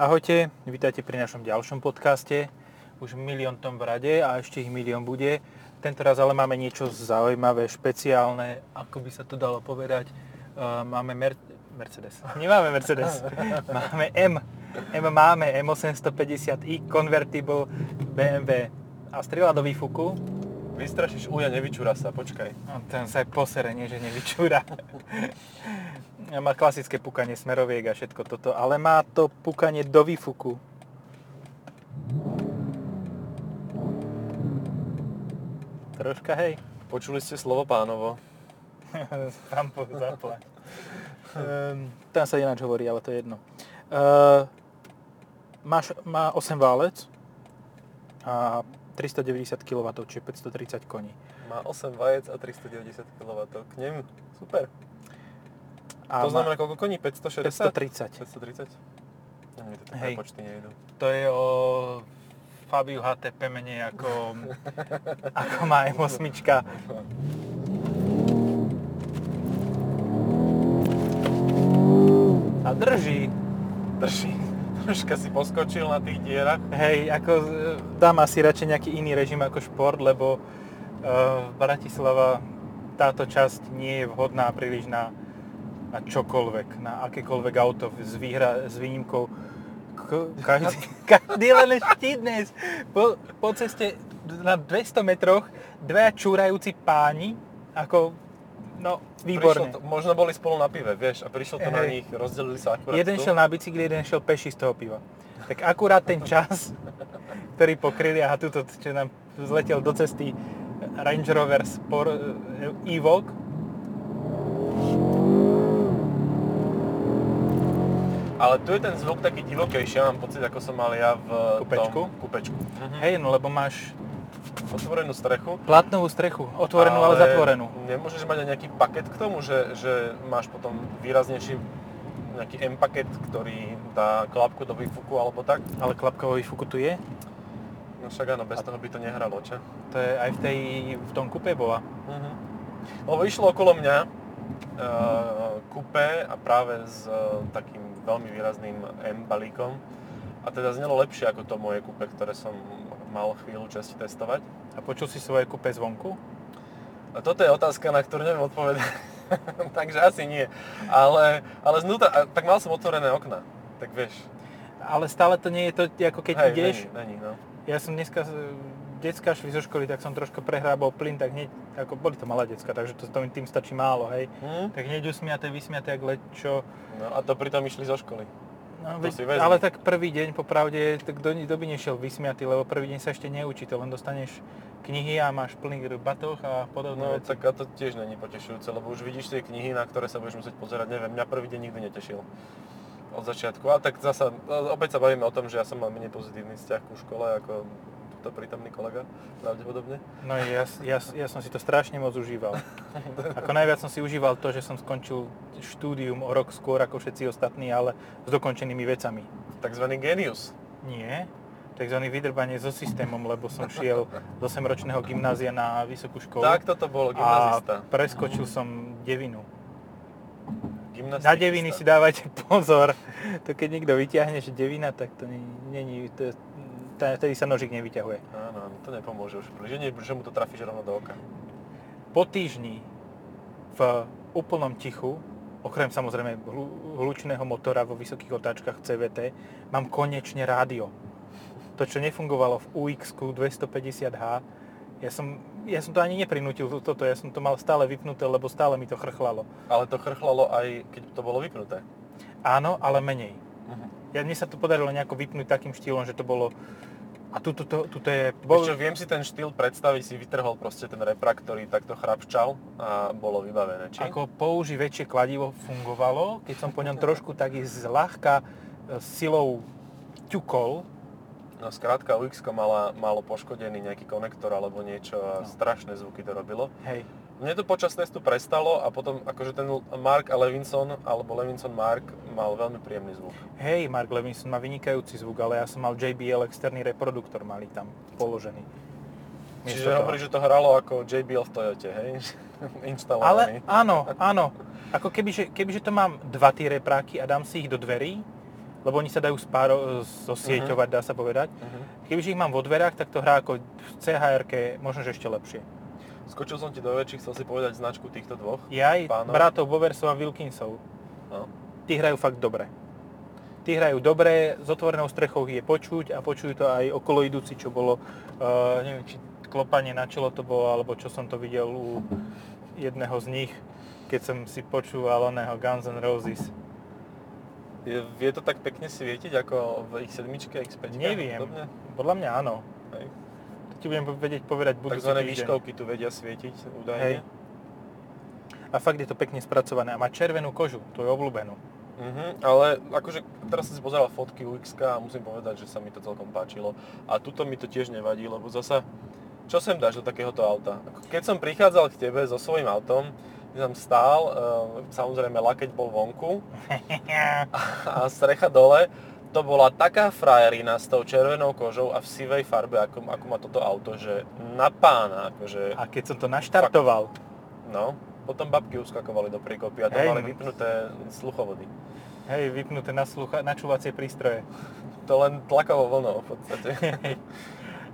Ahojte, vítajte pri našom ďalšom podcaste. Už milión tom v rade a ešte ich milión bude. Tento raz ale máme niečo zaujímavé, špeciálne, ako by sa to dalo povedať. Uh, máme Mer- Mercedes. Nemáme Mercedes. máme M. M máme M850i Convertible BMW. A strieľa do výfuku. Vystrašíš uja, nevyčúra sa, počkaj. No, ten sa aj posere, nie že nevyčúra. má klasické pukanie smeroviek a všetko toto, ale má to pukanie do výfuku. Troška, hej. Počuli ste slovo pánovo. Tam po zaplať. um, tam sa ináč hovorí, ale to je jedno. Uh, máš, má 8 válec a 390 kW, čiže 530 koní. Má 8 vajec a 390 kW. K nemu? Super. A to znamená koľko koní? 560? 530. 530? No, mne to Hej. počty nejdu. To je o Fabiu HTP menej ako, ako má M8. A drží. Drží. Troška si poskočil na tých dierach. Hej, ako e, dám asi radšej nejaký iný režim ako šport, lebo uh, Bratislava táto časť nie je vhodná príliš na, na čokoľvek, na akékoľvek auto s, výhra, s výnimkou každý, každý len štítnes. Po, po ceste na 200 metroch dvaja čúrajúci páni, ako, no, výborne. To, možno boli spolu na pive, vieš, a prišlo to na Hej. nich, rozdelili sa akurát Jeden tu. šiel na bicykli, jeden šiel peši z toho piva. Tak akurát ten čas, ktorý pokryli a tuto, čo nám zletel do cesty Range Rover Sport eh, Evoque, Ale tu je ten zvuk taký divokejší, ja mám pocit, ako som mal ja v Kupečku? tom kupečku. Mhm. hej, no lebo máš Otvorenú strechu. platnovú strechu, otvorenú, ale, zatvorenú. Nemôžeš mať aj nejaký paket k tomu, že, že máš potom výraznejší nejaký M paket, ktorý dá klapku do výfuku alebo tak? Ale klapkový výfuku tu je. No však áno, bez toho by to nehralo, čo? To je aj v, tej, v tom kupe bola. Mhm. Lebo išlo okolo mňa uh, kupé a práve s uh, takým veľmi výrazným M balíkom a teda znelo lepšie ako to moje kupé, ktoré som mal chvíľu časti testovať. A počul si svoje kupe zvonku? A toto je otázka, na ktorú neviem odpovedať. Takže asi nie. Ale, ale znútra, tak mal som otvorené okna. Tak vieš. Ale stále to nie je to, ako keď Hej, ideš. Není, není, no. Ja som dneska, decka šli zo školy, tak som trošku prehrábal plyn, tak hneď, ako boli to malé decka, takže to, to tým stačí málo, hej. Hm? Tak hneď usmiaté, vysmiaté, jak lečo. no. A to pritom išli zo školy. No, veď, ale tak prvý deň, popravde, tak do, kto by nešiel vysmiatý, lebo prvý deň sa ešte neučí, to len dostaneš knihy a máš plný batoh a podobné No veci. tak a to tiež není potešujúce, lebo už vidíš tie knihy, na ktoré sa budeš musieť pozerať. Neviem, mňa prvý deň nikdy netešil. Od začiatku. A tak zasa, opäť sa bavíme o tom, že ja som mal menej pozitívny vzťah ku škole ako to prítomný kolega, pravdepodobne. No ja, ja, ja som si to strašne moc užíval. Ako najviac som si užíval to, že som skončil štúdium o rok skôr ako všetci ostatní, ale s dokončenými vecami. Takzvaný genius. Nie, takzvaný vydrbanie so systémom, lebo som šiel z 8-ročného gymnázia na vysokú školu Tak toto bol a gymnazista. preskočil som devinu. Na deviny si dávajte pozor. To keď niekto vyťahne, že devina, tak to není, to, je- tá- vtedy sa nožík nevyťahuje. Áno, to nepomôže už. Že, nie, že mu to trafíš rovno do oka. Po týždni v úplnom tichu, okrem samozrejme hlu- hlučného motora vo vysokých otáčkach CVT, mám konečne rádio. To, čo nefungovalo v UX 250H, ja som, ja som to ani neprinútil toto, ja som to mal stále vypnuté, lebo stále mi to chrchlalo. Ale to chrchlalo aj keď to bolo vypnuté. Áno, ale menej. Mhm. Ja, mne sa to podarilo nejako vypnúť takým štýlom, že to bolo... A tuto to, tuto je... Bol... Čo, viem si ten štýl predstaviť, si vytrhol proste ten reprak, ktorý takto chrapčal a bolo vybavené, či? Ako použi väčšie kladivo fungovalo, keď som po ňom trošku tak zľahka e, silou ťukol, No skrátka UX mala, malo poškodený nejaký konektor alebo niečo a No. strašné zvuky to robilo. hej, Mne to počas testu prestalo a potom akože ten Mark a Levinson, alebo Levinson Mark mal veľmi príjemný zvuk. hej, Mark Levinson má vynikajúci zvuk, ale ja som mal JBL externý reproduktor mali tam položený. Miesto Čiže toho. hovorí, že to hralo ako JBL v Toyote, hej? Inštalovaný. Ale áno, áno. Ako kebyže, kebyže to mám dva tie repráky a dám si ich do dverí lebo oni sa dajú spáro, zosieťovať, dá sa povedať. Uh-huh. Kebyže ich mám vo dverách, tak to hrá ako v chr možno že ešte lepšie. Skočil som ti do reči, chcel si povedať značku týchto dvoch. Jaj, Pánov? bratov Boversov a Wilkinsov. No. Tí hrajú fakt dobre. Tí hrajú dobre, s otvorenou strechou je počuť a počujú to aj okolo idúci, čo bolo, uh, neviem, či klopanie na čelo to bolo, alebo čo som to videl u jedného z nich, keď som si počúval oného Guns N' Roses. Je, vie to tak pekne svietiť ako v ich 7 X5? Neviem. Podobne? Podľa mňa áno. Hej. Ti budem vedieť povedať budúci Takzvané týždeň. výškovky tu vedia svietiť údajne. Hej. A fakt je to pekne spracované a má červenú kožu, to je obľúbenú. Mhm, ale akože teraz som si pozeral fotky UX a musím povedať, že sa mi to celkom páčilo. A tuto mi to tiež nevadí, lebo zasa, čo sem dáš do takéhoto auta? Keď som prichádzal k tebe so svojím autom, kde som stál, e, samozrejme lakeť bol vonku a strecha dole, to bola taká frajerina s tou červenou kožou a v sivej farbe, ako, ako má toto auto, že na pána, akože, A keď som to naštartoval, no, potom babky uskakovali do príkopy a to Hej, mali no. vypnuté sluchovody. hej, vypnuté naslucha- načúvacie prístroje. To len tlakovou vlnou v podstate.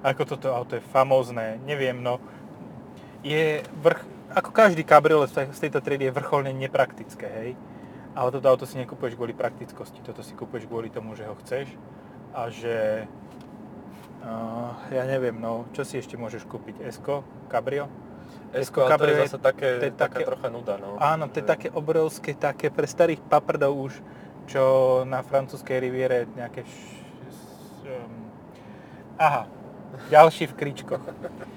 Ako toto auto je famózne, neviem, no. Je vrch, ako každý kabriolet z tejto triedy je vrcholne nepraktické, hej. Ale toto auto si nekupuješ kvôli praktickosti, toto si kupuješ kvôli tomu, že ho chceš a že... Uh, ja neviem, no, čo si ešte môžeš kúpiť? Esko? Cabrio? Esko, ale to je zase také, to je taká také- trocha nuda, no. Áno, to je Že- také obrovské, také pre starých paprdov už, čo na francúzskej riviere nejaké... Š... Um, aha, ďalší v kričkoch.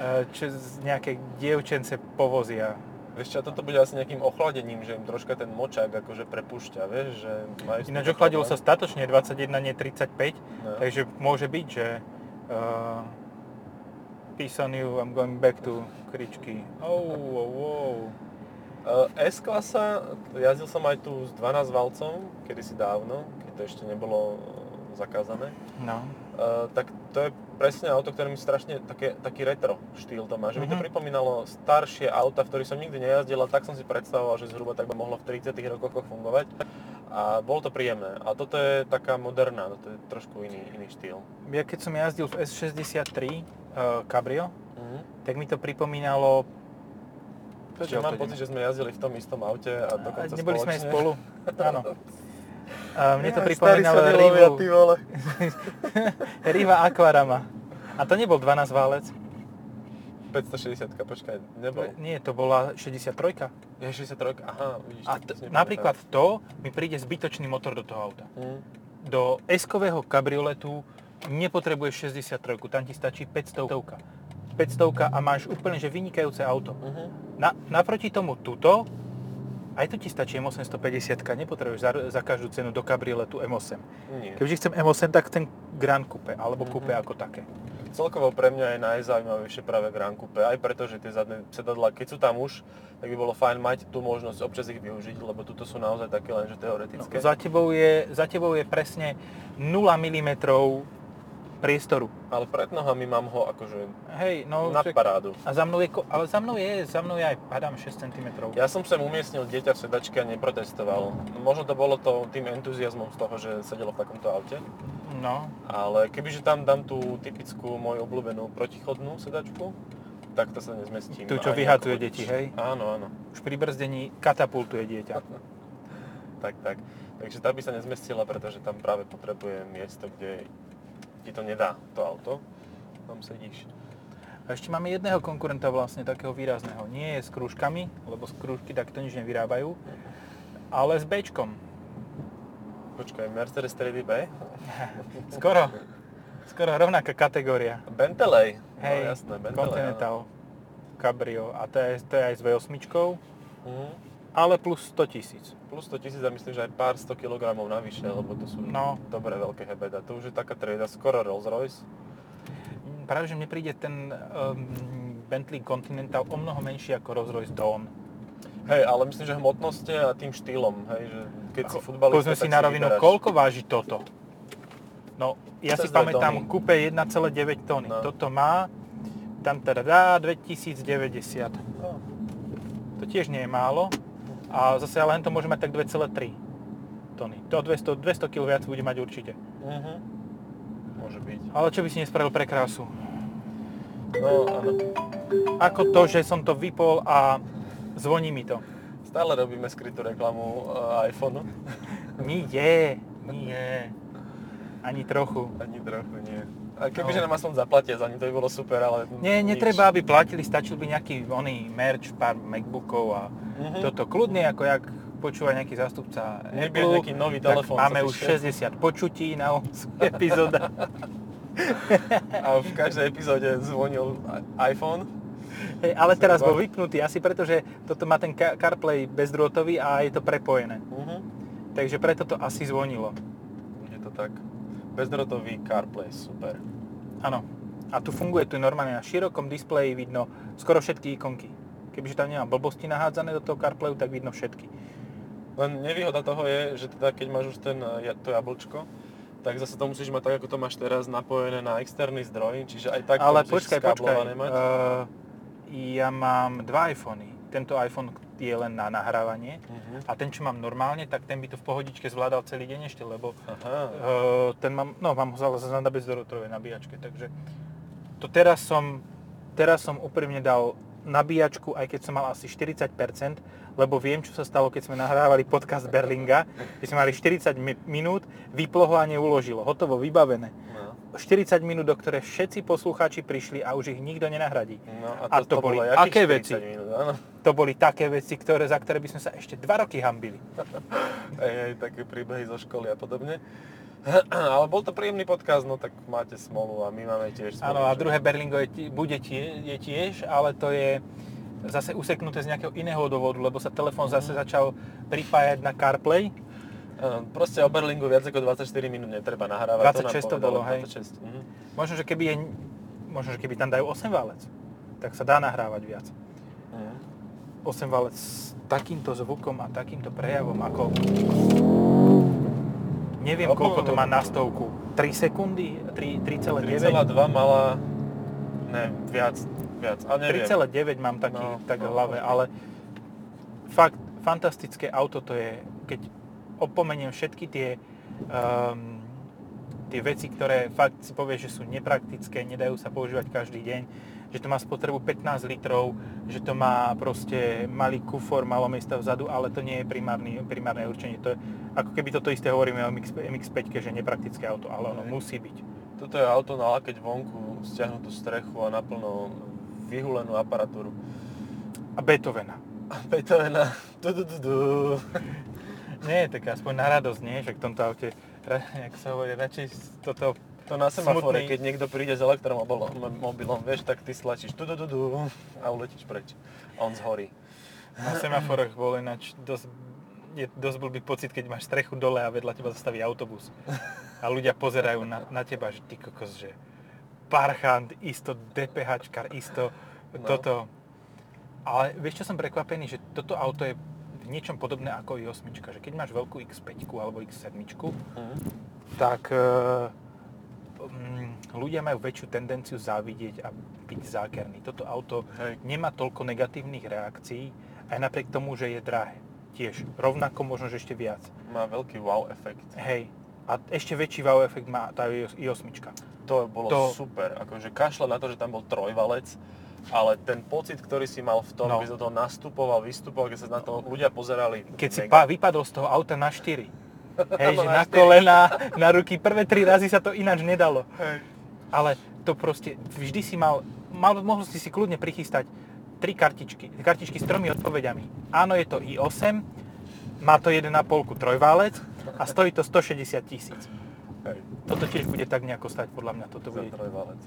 E, čo z nejaké dievčence povozia. Vieš čo, toto bude asi nejakým ochladením, že im troška ten močák akože prepúšťa, vieš, že majú... Ináč ochladilo sa statočne 21, nie 35, No. takže môže byť, že uh, peace on you, I'm going back to kričky. Oh, oh, oh. Uh, S-klasa, jazdil som aj tu s 12 valcom, kedysi dávno, keď to ešte nebolo uh, zakázané. No. Uh, tak to je presne auto, ktoré mi strašne také, taký retro štýl to má. Že mi to Mhm. pripomínalo staršie auta, v ktorých som nikdy nejazdil a tak som si predstavoval, že zhruba tak by mohlo v 30 rokoch fungovať. A bolo to príjemné. A toto je taká moderná, toto je trošku iný, iný štýl. Ja keď som jazdil v S63 uh, Cabrio, Mhm. tak mi to pripomínalo... Čiže mám pocit, že sme jazdili v tom istom aute a dokonca Neboli sme aj spoločne. spolu. Áno. A mne to pripomínalo Rivu, ty vole. Riva Aquarama. A to nebol 12 válec. 560, počkaj, nebol. Nie, to bola 63. Je 63, aha, vidíš. A t- napríklad to mi príde zbytočný motor do toho auta. Mhm. Do S-kového kabrioletu nepotrebuješ 63, tam ti stačí 500. 500 a máš úplne že vynikajúce auto. Mhm. Na, naproti tomu tuto, aj tu ti stačí M850, nepotrebuješ za, za každú cenu do kabrioletu M8. Nie. Keďže chcem M8, tak ten Grand Coupe, alebo Mhm. Coupe ako také. Celkovo pre mňa je najzaujímavejšie práve Grand Coupe, aj preto, že tie zadné sedadlá, keď sú tam už, tak by bolo fajn mať tú možnosť občas ich využiť, lebo tuto sú naozaj také len, že No, teoretické. za, tebou je, za tebou je presne 0 mm priestoru. Ale pred nohami mám ho akože Hej, no... na však- parádu. A za mnou je, ale za mnou je, za mnou je aj, padám 6 cm. Ja som sem umiestnil dieťa v sedačke a neprotestoval. Možno to bolo to tým entuziasmom z toho, že sedelo v takomto aute. No, Ale kebyže tam dám tú typickú moju obľúbenú protichodnú sedačku, tak to sa nezmestím. Tu, čo ako deti, hej? Áno, áno. už pri brzdení katapultuje dieťa. Tak, tak. Takže tá by sa nezmestila, pretože tam práve potrebuje miesto, kde ti to nedá to auto. Tam sedíš. A ešte máme jedného konkurenta vlastne takého výrazného. Nie je s krúžkami, lebo z krúžky takto nič nevyrábajú, ale s Bčkom. Počkaj, Mercedes 3D B? Skoro. Skoro rovnaká kategória. Bentley. Hej, no, jasné, Bentley. Continental Cabrio. A to je, to je aj s V8, Mhm. Ale plus 100 tisíc. Plus 100 tisíc a myslím, že aj pár 100 kg navyše, lebo to sú No. dobré veľké hebeda. To už je taká trieda, skoro Rolls Royce. Práve, že mne príde ten um, Bentley Continental o mnoho menší ako Rolls Royce Dawn. Hej, ale myslím, že hmotnosti a tým štýlom, hej, že keď si futbalista, Povedzme si na rovinu, vyberáš. koľko váži toto? No, ja si Cez dve pamätám kúpe 1,9 tony. No. Toto má tam teda dá 2090. No, To tiež nie je málo. A zase ale len to môže mať tak 2,3. tony. To 200, 200 kg viac bude mať určite. Mhm. Môže byť. Ale čo by si nespravil pre krásu? No, áno. Ako to, že som to vypol a zvoní mi to. Stále robíme skrytú reklamu uh, iPhoneu. Nie, nie. Ani trochu. Ani trochu nie. Kebyže nám aspoň zaplatia za ne, to by bolo super, ale Nie, nič. netreba, aby platili, stačil by nejaký oný merch, pár Macbookov a Mhm. toto kľudne, ako jak počúva nejaký zástupca Apple, nejaký nový telefón, máme už píše. 60 počutí na epizóda. A v každej epizóde zvonil iPhone. Hej, ale teraz bol vypnutý, asi preto, že toto má ten Ca- CarPlay bezdrôtový a je to prepojené. Mhm. Takže preto to asi zvonilo. Je to tak. Bezdrotový CarPlay, super. Áno. A tu funguje, tu normálne na širokom displeji vidno skoro všetky ikonky. Kebyže tam nemám blbosti nahádzané do toho CarPlayu, tak vidno všetky. Len nevýhoda toho je, že teda keď máš už ten, eh, to jablčko, tak zase to musíš mať tak, ako to máš teraz, napojené na externý zdroj, čiže aj tak Ale to musíš počkaj, počkaj. mať. Uh, ja mám dva iPhony. Tento iPhone je len na nahrávanie Mhm. a ten, čo mám normálne, tak ten by to v pohodičke zvládal celý deň ešte, lebo uh, ten mám, no mám ho na bezdrôtovej nabíjačke, takže to teraz som, teraz som úprimne dal nabíjačku, aj keď som mal asi 40%, lebo viem, čo sa stalo, keď sme nahrávali podcast Berlinga, kde sme mali 40 mi- minút, vyplo ho a neuložilo, hotovo, vybavené. No. 40 minút, do ktoré všetci poslucháči prišli a už ich nikto nenahradí. No A to boli jakých aké veci? 40 Minút, áno. To boli také veci, ktoré, za ktoré by sme sa ešte 2 roky hambili. Aj, aj také príbehy zo školy a podobne. Ale bol to príjemný podcast, no tak máte smolu a my máme tiež smolu. Áno, a druhé Berlingo je, bude tie, je tiež, ale to je zase useknuté z nejakého iného dôvodu, lebo sa telefón zase začal pripájať na CarPlay. Áno, proste o Berlingu viac ako 24 minút netreba nahrávať. 26 to nám bolo, hej. 26. Mhm. Možno, že keby, je, možno, že keby tam dajú 8 válec, tak sa dá nahrávať viac. Mhm. 8 válec s takýmto zvukom a takýmto prejavom, ako... Neviem, No, koľko to no, má no. na stovku. 3 sekundy? 3, 3,9? 3,2 mala... Ne, viac, viac, ale neviem. 3,9 mám taký, No, tak no, hlave, možno. ale fakt fantastické auto to je, keď opomeniem všetky tie, um, tie veci, ktoré fakt si povieš, že sú nepraktické, nedajú sa používať každý deň, že to má spotrebu 15 litrov, že to má proste malý kufor, malo miesta vzadu, ale to nie je primárny, primárne určenie. To je, ako keby toto isté hovoríme o MX, MX-5, že nepraktické auto, ale ono musí byť. Toto je auto na lakeť vonku, stiahnutú strechu a naplno vyhulenú aparatúru. A Beethovena. A Beethovena, tu, tu, tu, tu. Nie, tak aspoň na radosť, nie? Však v tomto aute, ra- jak sa hovorí, radšej toto To na semafore, Smutný. keď niekto príde s elektromobilom, mobilom, vieš, tak ty stlačíš tu, tu, tu, tu a uletíš preč. A on zhorí. na semaforoch bol ináč dosť, je dosť blbý pocit, keď máš strechu dole a vedľa teba zastaví autobus. A ľudia pozerajú na, na teba, že ty kokos, že parchant, isto DPHčkar, isto No. toto. Ale vieš, čo som prekvapený, že toto auto je niečom podobné ako i8, že keď máš veľkú X5 alebo X7, Mhm. tak e, mm, ľudia majú väčšiu tendenciu závidieť a byť zákerní. Toto auto Hej. nemá toľko negatívnych reakcií, aj napriek tomu, že je drahé. Tiež, rovnako možno, že ešte viac. Má veľký wow efekt. Hej. A ešte väčší wow efekt má tá i8. To bolo To- super. Akože kašľa na to, že tam bol trojvalec, ale ten pocit, ktorý si mal v tom, No. keď sa toho nastupoval, vystupoval, keď sa na to ľudia pozerali. Keď si pa, vypadol z toho auta na 4. Hej, že na na kolena, na ruky, prvé tri razy sa to ináč nedalo. Hej. Ale to proste, vždy si mal, mal mohol si si kľudne prichystať tri kartičky, kartičky s tromi odpovediami. Áno, je to i8, má to 1,5 trojválec a stojí to 160 tisíc. Hej. Toto tiež bude tak nejako stať, podľa mňa. Toto bude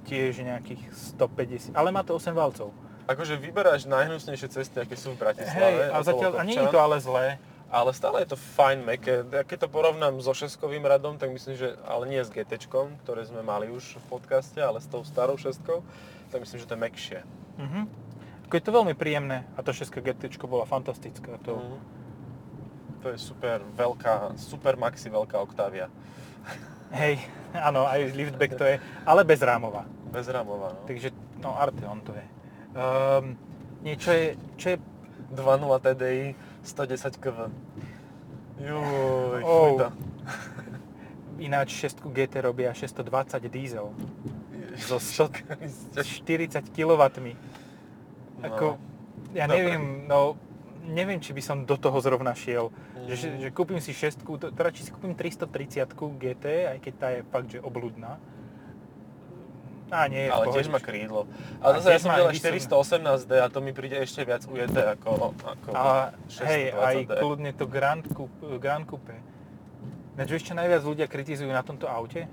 tiež nejakých 150, ale má to 8 valcov. Akože vyberáš najhnusnejšie cesty, aké sú v Hej, Bratislave. a okolo zatiaľ, a nie je to ale zlé. Ale stále je to fajn meké. Ja Keď to porovnám so šeskovým radom, tak myslím, že, ale nie s GT, ktoré sme mali už v podcaste, ale s tou starou šestkou, tak myslím, že to je mekšie. Mhm. Je to veľmi príjemné a to 6 GT bola fantastická. To, Mhm. To je super veľká, super maxi veľká Octavia. Hej, áno, aj liftback to je, ale bezrámová. Bezramová, no. Takže, no Arteon to je. Um, niečo je, čo je 2.0 TDI, 110 kV. Juj, Oh. Ináč 6 GT robia 620 diesel so 140 kW. Ako, ja Dobre. neviem, no, neviem, či by som do toho zrovna šiel. Mm. Že, že kúpim si 6, to, to radšej si kúpim 330 GT, aj keď tá je fakt, že obľudná. A nie, Ale pohode. tiež má krídlo. A Ale zase ja som videl aj aj 418D a to mi príde ešte viac ujeté ako, ako A hej, aj 620D. kľudne to Grand Coupe. Grand Coupe. Ináč čo najviac ľudia kritizujú na tomto aute?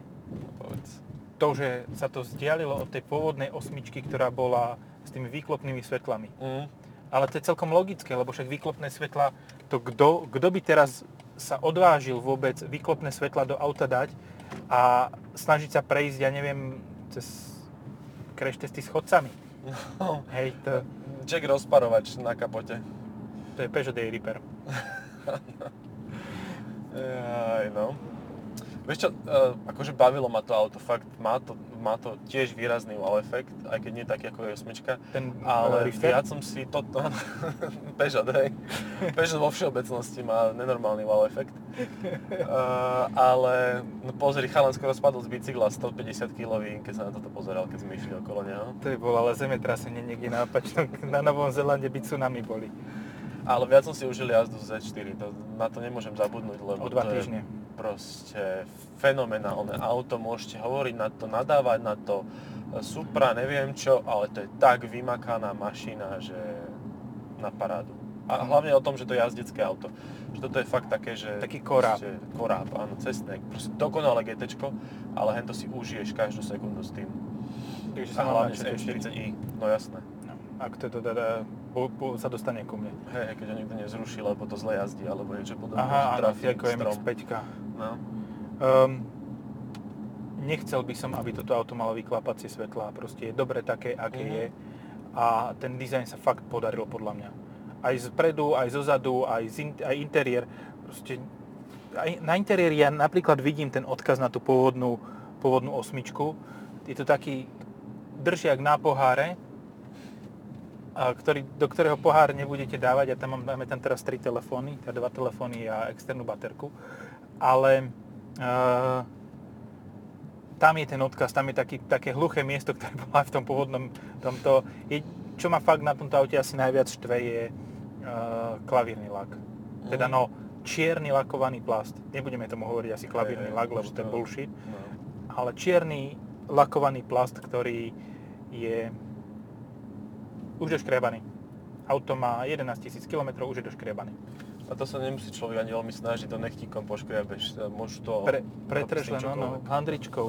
Povedz. To, že sa to vzdialilo od tej pôvodnej osmičky, ktorá bola s tými výklopnými svetlami. Mm. Ale to je celkom logické, lebo však výklopné svetla, to kto, kto by teraz sa odvážil vôbec výklopné svetla do auta dať a snažiť sa prejsť, ja neviem, cez crash testy s chodcami. No. Hej, to, Jack rozparovač na kapote. to je Peugeot Day Reaper. Aj no. Vieš čo, uh, akože bavilo ma to auto, fakt má to, má to tiež výrazný wow efekt, aj keď nie taký ako je osmička, Ten ale eh, Rifter? viac som si to, Peugeot, hej. Peugeot vo všeobecnosti má nenormálny wow efekt. Uh, ale no pozri, chalan skoro spadol z bicykla 150 kg, keď sa na toto pozeral, keď sme išli okolo neho. To je bolo ale zemetrasenie niekde na opačnom, na Novom Zelande by tsunami boli. Ale viac som si užil jazdu z Z4, to, na to nemôžem zabudnúť, lebo O dva týždne. je proste fenomenálne auto, môžete hovoriť na to, nadávať na to, Supra, neviem čo, ale to je tak vymakaná mašina, že na parádu. A Mhm. hlavne o tom, že to je jazdecké auto. Že toto je fakt také, že... Taký koráb. proste Koráb, áno, cestné. Proste dokonalé GTčko, ale hento si užiješ každú sekundu s tým. Takže sa hlavne s čo M40i, no jasné. No, ak to teda po, po, sa dostane ku mne. Hej, keď ho nikto nezruší, lebo to zle jazdí, alebo niečo podobné. Aha, áno, ako strom. MX-5. No. Um, nechcel by som, aby toto auto malo vyklapacie svetlá. Proste je dobre také, aké Mhm. je. A ten dizajn sa fakt podaril podľa mňa. Aj zpredu, aj zozadu, aj, z in, aj interiér. Proste aj na interiéri ja napríklad vidím ten odkaz na tú pôvodnú, pôvodnú osmičku. Je to taký držiak na poháre, a ktorý, do ktorého pohár nebudete dávať a tam mám, máme tam teraz tri telefóny, teda dva telefóny a externú baterku. Ale uh, tam je ten odkaz, tam je taký, také hluché miesto, ktoré bolo aj v tom pôvodnom tomto. Je, čo ma fakt na tomto aute asi najviac štve je uh, klavírny lak. Teda Mhm. no, čierny lakovaný plast. Nebudeme tomu hovoriť asi klavírny hej, lak, lebo to je bullshit. No. Ale čierny lakovaný plast, ktorý je už doškrebaný. Auto má 11 000 km, už je doškrebaný. A to sa nemusí človek ani veľmi snažiť, to nechtíkom poškriabeš, môžu to... Pre, pretrž len čokoľvek. handričkou.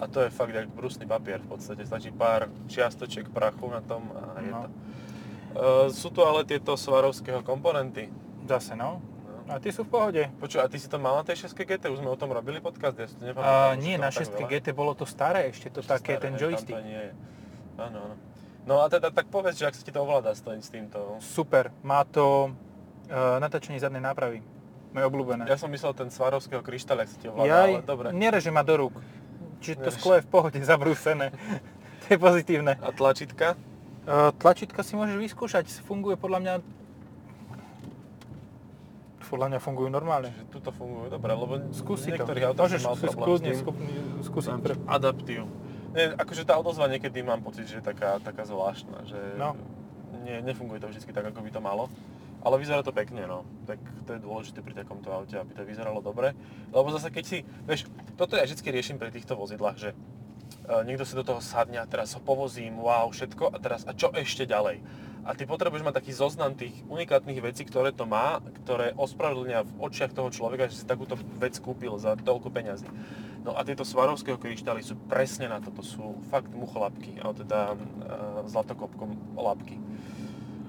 A to je fakt jak brusný papier v podstate, stačí pár čiastočiek prachu na tom a je No. to. Uh, sú tu ale tieto svarovského komponenty. Zase no. No. A tie sú v pohode. Počuj, a ty si to mal na tej 6 GT? Už sme o tom robili podcast? Ja si to nepamätám. nie, na tak 6 veľa. GT bolo to staré ešte, to také, Staré, ten joystick. to nie je. Áno, áno. No a teda tak povedz, že ak sa ti to ovláda s týmto. Super, má to uh, natáčanie zadnej nápravy. Moje obľúbené. Ja som myslel ten svarovského kryštáľ, ak sa ti ovláda, Jaj, ale dobre. nereže ma do rúk. Čiže to sklo je v pohode zabrúsené. to je pozitívne. A tlačítka? Uh, tlačítka si môžeš vyskúšať, funguje podľa mňa podľa mňa fungujú normálne. Že tuto fungujú dobre, lebo Skúsi niektorých autách Môžeš mal si problém kľudne s tým. skúsiť, skúsiť pre... Adaptív. Nie, akože tá odozva niekedy mám pocit, že je taká, taká zvláštna, že No. nie, nefunguje to vždy tak, ako by to malo. Ale vyzerá to pekne, no. Tak to je dôležité pri takomto aute, aby to vyzeralo dobre. Lebo zase keď si, vieš, toto ja vždy riešim pri týchto vozidlách, že e, niekto si do toho sadne a teraz ho povozím, wow, všetko a teraz a čo ešte ďalej? A ty potrebuješ mať taký zoznam tých unikátnych vecí, ktoré to má, ktoré ospravedlnia v očiach toho človeka, že si takúto vec kúpil za toľko peňazí. No a tieto svarovského kryštály sú presne na toto, sú fakt mucholapky, alebo teda e, zlatokopkom lapky.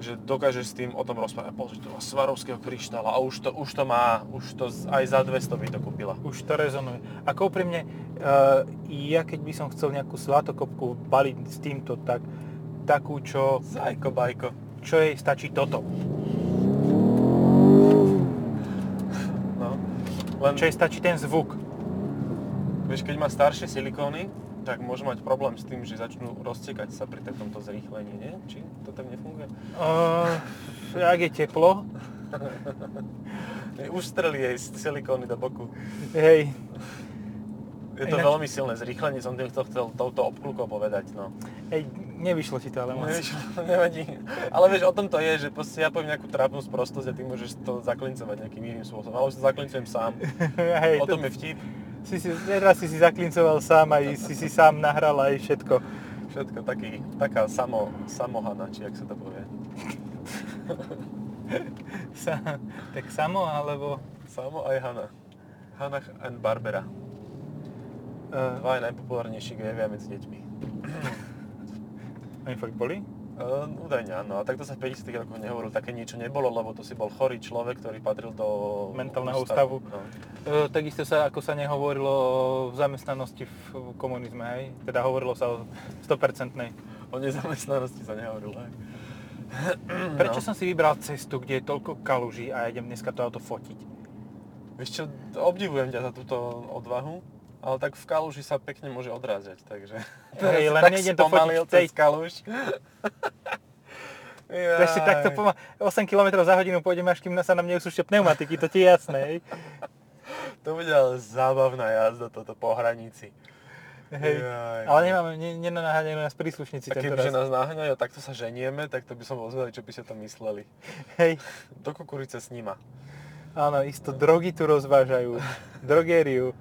Že dokážeš s tým o tom rozprávať, pozri to má svarovského kryštála a už to, už to má, už to aj za 200 by to kúpila. Už to rezonuje. Ako úprimne, uh, ja keď by som chcel nejakú zlatokopku baliť s týmto, tak takú, čo, Zajko bajko. čo jej stačí toto. No. Len, Čo jej stačí ten zvuk. vieš, keď má staršie silikóny, tak môže mať problém s tým, že začnú roztekať sa pri takomto zrýchlení, nie? Či to tak nefunguje? Uh, ak je teplo, Ustreli jej silikóny do boku. Hej, Je to Ináč- veľmi silné zrýchlenie, som tým to chcel touto obklukou povedať, no. hej, nevyšlo ti to ale moc. Nevieš, nevadí. Ale vieš, o tom to je, že proste ja poviem nejakú trápnu sprostosť a ty môžeš to zaklincovať nejakým iným spôsobom. Ale už to zaklincujem sám. hej, O to, tom je vtip. Si, si, teraz si si zaklincoval sám aj si si sám nahral aj všetko. Všetko taký, taká samo, samohana, či jak sa to povie. Sa, tak samo, alebo... Samo aj Hana. Hannah and Barbera. Uh, Dva najpopulárnejší gejovia medzi deťmi. oni fakt boli? Uh, údajne áno, a takto sa v 50 rokoch nehovorilo, také niečo nebolo, lebo to si bol chorý človek, ktorý patril do Mentálneho ústavu. No. Uh, takisto sa, ako sa nehovorilo o zamestnanosti v komunizme, hej? Teda hovorilo sa o 100%. O nezamestnanosti sa nehovorilo. Aj. Prečo no. som si vybral cestu, kde je toľko kaluží a ja idem dneska to auto fotiť? Vieš čo, obdivujem ťa za túto odvahu, ale tak v kaluži sa pekne môže odrázať, takže... Hej, si len tak nejdem to fotiť tej- kaluž. To ešte takto Jaj. poma- 8 km za hodinu pôjdeme, až kým sa nám neusúšia pneumatiky, to ti je jasné, hej? To bude ale zábavná jazda toto po hranici. Hej. Jaj. Ale nemáme, ne, nenaháňajú nás príslušníci A tento raz. nás naháňajú takto sa ženieme, tak to by som bol zvedavý, čo by ste to mysleli. Hej, Do kukurice s nima. áno, isto drogy tu rozvážajú. Drogériu.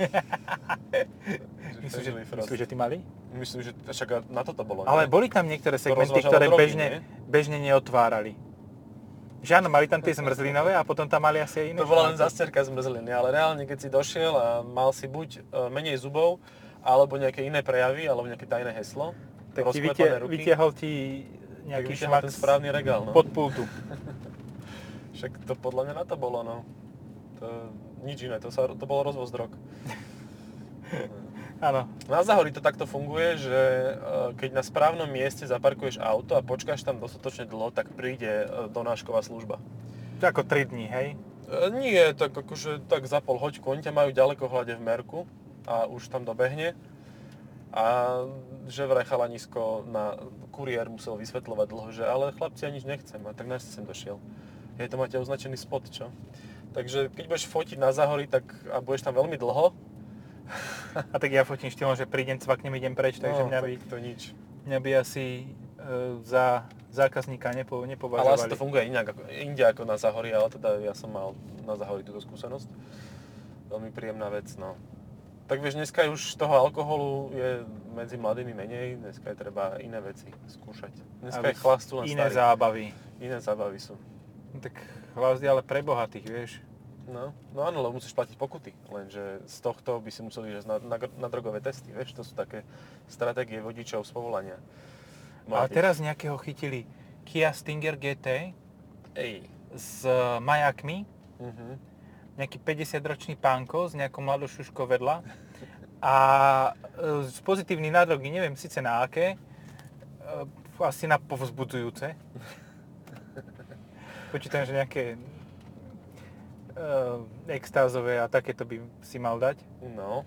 Myslíš, že, myslíš, že ty mali? Myslím, že však na toto bolo. Ale nie? boli tam niektoré segmenty, ktoré drogy, bežne, nie? bežne neotvárali. Že áno, mali tam tie zmrzlinové a potom tam mali asi aj iné. To bola len zastierka zmrzliny, ale reálne keď si došiel a mal si buď e, menej zubov, alebo nejaké iné prejavy, alebo nejaké tajné heslo, Tak ti vytia, ruky, vytiahol ti nejaký šmak ten správny regál, no. pod pultu. Však to podľa mňa na to bolo, no. To, nič iné, to, sa, to bolo rozvoz drog. Áno, Na Zahori to takto funguje, že e, keď na správnom mieste zaparkuješ auto a počkáš tam dostatočne dlho, tak príde e, donášková služba. to ako 3 dní, hej? E, Nie, tak akože tak za pol hoďku, oni ťa majú ďaleko hľade v merku a už tam dobehne. A že vraj chalanisko na kuriér musel vysvetľovať dlho, že ale chlapci, ja nič nechcem, a tak náš sem došiel. Je to máte označený spot, čo? Takže keď budeš fotiť na Zahori tak, a budeš tam veľmi dlho, A tak ja fotím štýlom, že prídem, cvaknem, idem preč, takže no, mňa, by, to nič. mňa by asi e, za zákazníka nepo, Ale asi nepovažovali. to funguje inak, ako, inde ako na Zahori, ale teda ja som mal na Zahori túto skúsenosť. Veľmi príjemná vec, no. Tak vieš, dneska už toho alkoholu je medzi mladými menej, dneska je treba iné veci skúšať. Dneska Aby je chlastu len Iné starý. zábavy. Iné zábavy sú. No Tak hlavne ale pre bohatých, vieš. No, no áno, lebo musíš platiť pokuty, lenže z tohto by si museli ísť na, na, na drogové testy, vieš, to sú také stratégie vodičov z povolania. Mladých. teraz nejakého chytili Kia Stinger GT Ej. s e, majakmi, Mhm. nejaký 50-ročný pánko s nejakou mladou šuškou vedľa a e, pozitívny na drogy, neviem síce na aké, e, asi na povzbudzujúce. Počítam, že nejaké e, extázové a takéto by si mal dať. No,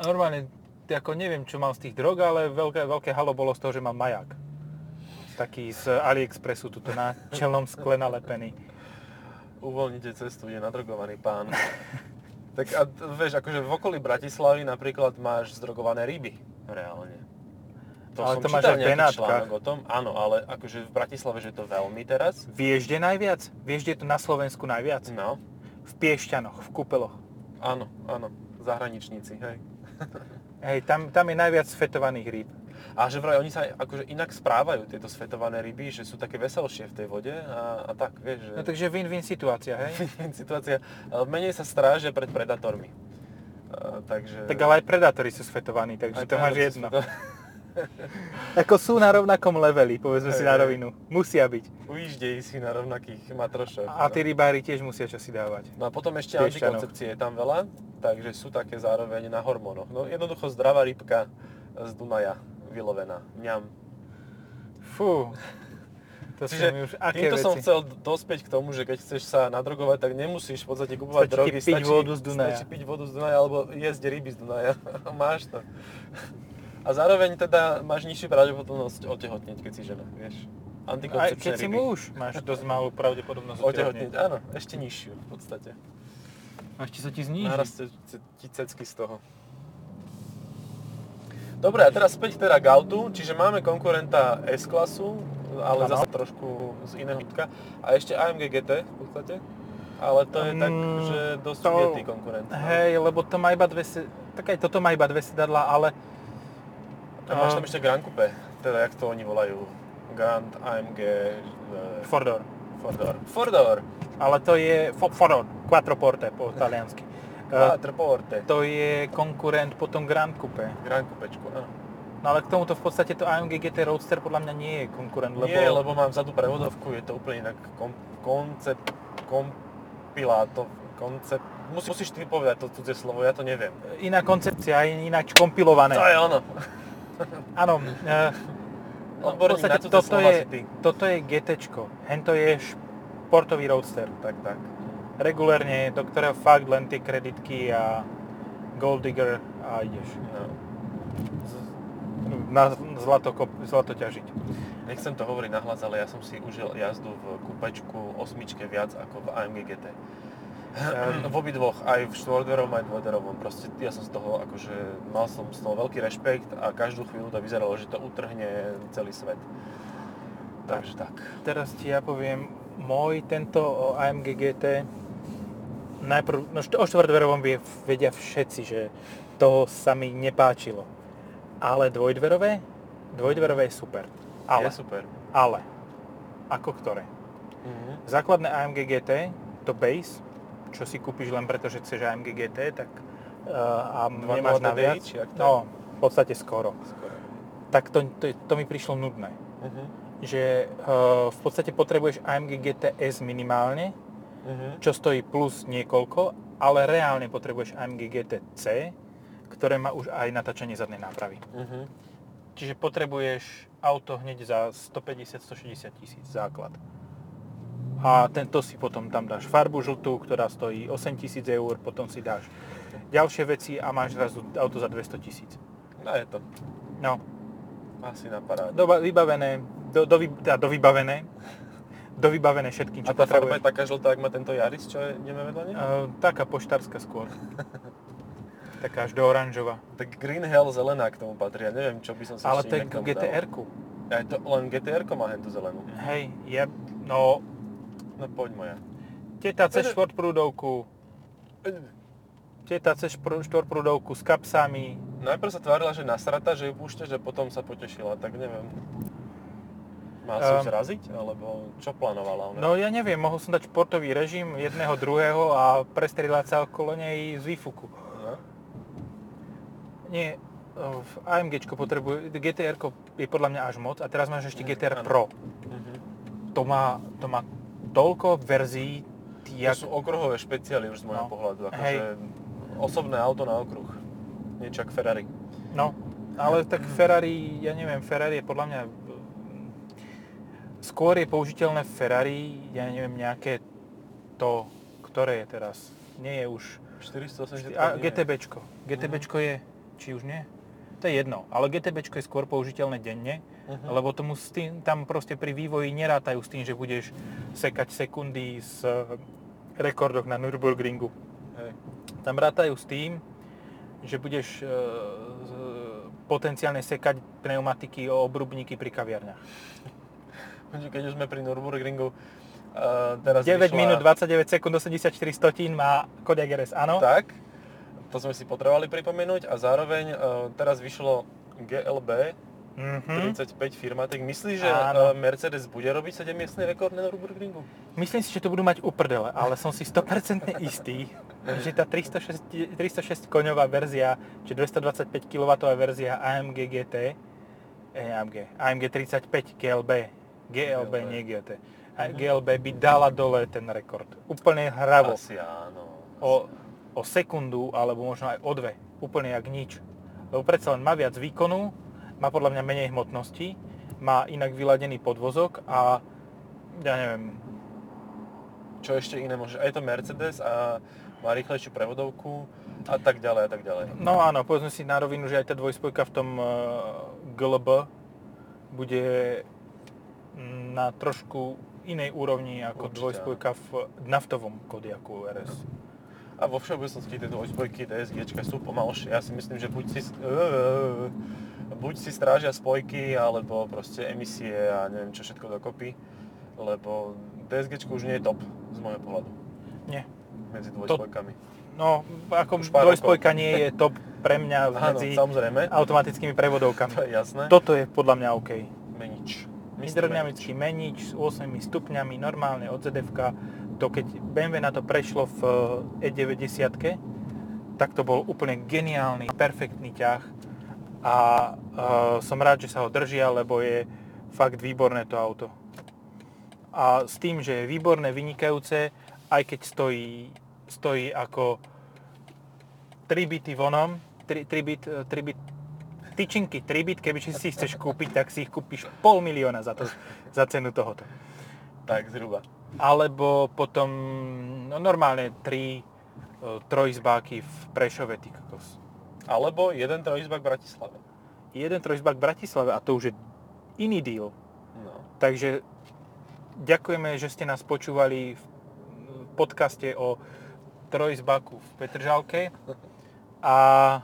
A normálne, ako neviem, čo mal z tých drog, ale veľké, veľké halo bolo z toho, že mám maják. Taký z AliExpressu, tuto na čelnom skle nalepený. uvoľnite cestu, je nadrogovaný pán. tak a vieš, akože v okolí Bratislavy napríklad máš zdrogované ryby, reálne. To Ale som to máš aj článok o tom, áno, ale akože v Bratislave, že je to veľmi teraz. Vieš, kde najviac? Vieš, kde je to na Slovensku najviac? No, V Piešťanoch, v Kúpeloch. áno, áno, zahraničníci, hej. Hej, tam, tam je najviac sfetovaných rýb. A že vraj oni sa akože inak správajú, tieto svetované ryby, že sú také veselšie v tej vode a, a tak, vieš, že... No takže win-win situácia, hej? situácia, ale menej sa strážia pred predátormi. Uh, takže... Tak ale aj predátori sú svetovaní, takže Aj to máš jedno. sú to- Ako sú na rovnakom leveli, povedzme si Hej, na rovinu. Musia byť. Ujíždej si na rovnakých matrošoch. A no. tí rybári tiež musia čosi dávať. No a potom ešte antikoncepcie je tam veľa, takže sú také zároveň na hormónoch. No jednoducho zdravá rybka z Dunaja vylovená. Mňam. Fú. To Čiže už aké týmto veci. som chcel dospieť k tomu, že keď chceš sa nadrogovať, tak nemusíš v podstate kupovať Stačí drogy. piť vodu z Dunaja. Stačí piť vodu z Dunaja alebo jesť ryby z Dunaja. Máš to. A zároveň teda máš nižšiu pravdepodobnosť otehotneť, keď si žena, vieš. Aj keď si muž, máš dosť malú pravdepodobnosť Otehotniť, áno, ešte nižšiu v podstate. A ešte sa ti zníži. Narastie ti cecky z toho. Dobre, a teraz späť teda k autu, čiže máme konkurenta S-klasu, ale zase trošku z iného hitka. A ešte AMG GT v podstate. Ale to je tak, Mm, že dosť to- vietý konkurent. Hej, lebo to má iba dve. Tak aj toto má iba dve sedadla, ale... A máš tam ešte Grand Coupe, teda jak to oni volajú. Grand AMG e, door. Four door. Ale to je... Fo, four door. Quattro porte po taliansky. Eh, Quattro porte. to je konkurent potom Grand Coupe. Grand Coupečku, áno. No ale k tomuto v podstate to AMG GT Roadster podľa mňa nie je konkurent, lebo... Nie, lebo mám vzadu prevodovku, je to úplne inak kom, koncept, kompilátor, koncept, musí, musíš ty povedať to cudzie slovo, ja to neviem. Iná koncepcia, ináč kompilované. To je ono. Áno. eh, no, v podstate toto je, toto je GTčko. Hento je športový Roadster. Tak, tak. Regulérne, do ktorého fakt len tie kreditky a Gold Digger a ideš. No. Z- Na zlato, zlato ťažiť. Nechcem to hovoriť nahlas, ale ja som si užil jazdu v kúpečku osmičke viac ako v AMG GT. Ehm. v obidvoch, aj v štvordverovom, aj dvojdverovom. Proste ja som z toho, akože mal som z toho veľký rešpekt a každú chvíľu to vyzeralo, že to utrhne celý svet. Takže tak. Teraz ti ja poviem, môj tento AMG GT, najprv, no o štvrtverovom vie, vedia všetci, že to sa mi nepáčilo. Ale dvojdverové, dvojdverové je super. Ale, Je super. ale, ako ktoré? Mhm. Základné AMG GT, to base, čo si kúpiš len preto, že chceš AMG GT, tak uh, a 2.0 nemáš na viac, no, v podstate skoro. Skoro. Tak to, to, to mi prišlo nudné. Mhm. Že uh, v podstate potrebuješ AMG GTS minimálne, Mhm. čo stojí plus niekoľko, ale reálne potrebuješ AMG GTC, ktoré má už aj natáčanie zadnej nápravy. Mhm. Čiže potrebuješ auto hneď za 150-160 tisíc základ. A tento si potom tam dáš farbu žltú, ktorá stojí 8 tisíc eur, potom si dáš ďalšie veci a máš zrazu auto za 200 tisíc. No je to. No, Asi na paráde. do, vybavené, do, do, teda dovybavené, dovybavené všetkým, A čo tá farba potrebuješ. je taká žltá, ak má tento Yaris, čo je, ideme vedľa nej? Uh, taká poštárska skôr. taká až do oranžová. Tak Green Hell zelená k tomu patrí, ja neviem, čo by som si Ale to je GTR-ku. dal. Aj to, len GTR-ko má hen tú zelenú. Hej, je, no, No poď moja. teta cez štvorprúdovku, teta špr- štvorprúdovku s kapsami. Najprv sa tvárila, že nasrata, že ju púšťaš a potom sa potešila, tak neviem. Má sa Um, um, zraziť, alebo čo plánovala ona? No ja neviem, mohol som dať športový režim jedného, druhého a prestrieľať sa okolo nej z výfuku. No. Nie, AMGčko potrebuje, GTR je podľa mňa až moc a teraz máš ešte Mm, GTR. Pro. Mhm. To má, to má toľko verzií, To jak, sú okruhové špeciály už z môjho No. pohľadu, akože osobné auto na okruh. Niečo ako Ferrari. no, ale tak Ferrari, ja neviem, Ferrari je podľa mňa mm, skôr je použiteľné Ferrari, ja neviem, nejaké to, ktoré je teraz, nie je už 480 A GTBčko. GTBčko je, či už nie? To je jedno, ale GTBčko je skôr použiteľné denne, Mhm. lebo tomu s tým, tam proste pri vývoji nerátajú s tým, že budeš sekať sekundy z eh, rekordoch na Nürburgringu. Hej. Tam rátajú s tým, že budeš e, potenciálne sekať pneumatiky o obrubníky pri kaviarniach. Keď už sme pri Nürburgringu, uh, teraz 9 vyšla... minút 29 sekúnd 84 stotín má Kodiaq RS, áno? Tak, to sme si potrebovali pripomenúť a zároveň uh, teraz vyšlo GLB Mhm. 35 firmatek. Myslíš, že Áno. uh, Mercedes bude robiť 7-miestný rekord na Nürburgringu? Myslím si, že to budú mať uprdele, ale som si 100% istý, že tá 306, 306 koňová verzia, či 225 kW verzia AMG GT, eh, AMG, AMG 35 GLB, GLB, GLB. nie GT, a Mhm. GLB by dala dole ten rekord. Úplne hravo. Asi áno. O, o sekundu, alebo možno aj o dve. Úplne jak nič. Lebo predsa len má viac výkonu, má podľa mňa menej hmotnosti, má inak vyladený podvozok a ja neviem, Čo ešte iné môže? A je to Mercedes a má rýchlejšiu prevodovku a tak ďalej a tak ďalej. No áno, povedzme si na rovinu, že aj tá dvojspojka v tom uh, GLB bude na trošku inej úrovni ako Určite, dvojspojka v naftovom Kodiaku RS. A vo všeobecnosti tie dvojspojky DSG sú pomalšie. Ja si myslím, že buď si, buď si strážia spojky, alebo proste emisie a neviem čo všetko dokopy. Lebo DSG už nie je top z môjho pohľadu Nie. medzi dvojspojkami. No, ako dvojspojka nie je top pre mňa Áno, medzi samozrejme, automatickými prevodovkami. to je jasné. Toto je podľa mňa OK. Menič. Hydrodynamický menič s 8 stupňami, normálne od ZF, to keď BMW na to prešlo v eh, E90, tak to bol úplne geniálny, perfektný ťah a uh, som rád, že sa ho držia, lebo je fakt výborné to auto. A s tým, že je výborné, vynikajúce, aj keď stojí, stojí ako 3 bity vonom, 3, 3 bit, 3 bit tyčinky 3 bit, keby si ich chceš kúpiť, tak si ich kúpiš pol milióna za, to, za cenu tohoto. Tak zhruba. Alebo potom no normálne 3 trojizbáky v Prešove, ty kokos. Alebo jeden trojizbak v Bratislave. Jeden trojizbák v Bratislave a to už je iný deal. No. Takže ďakujeme, že ste nás počúvali v podcaste o trojizbáku v Petržalke a e,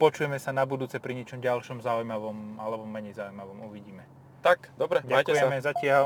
počujeme sa na budúce pri niečom ďalšom zaujímavom alebo menej zaujímavom. Uvidíme. Tak, dobre, majte sa. Ďakujeme zatiaľ.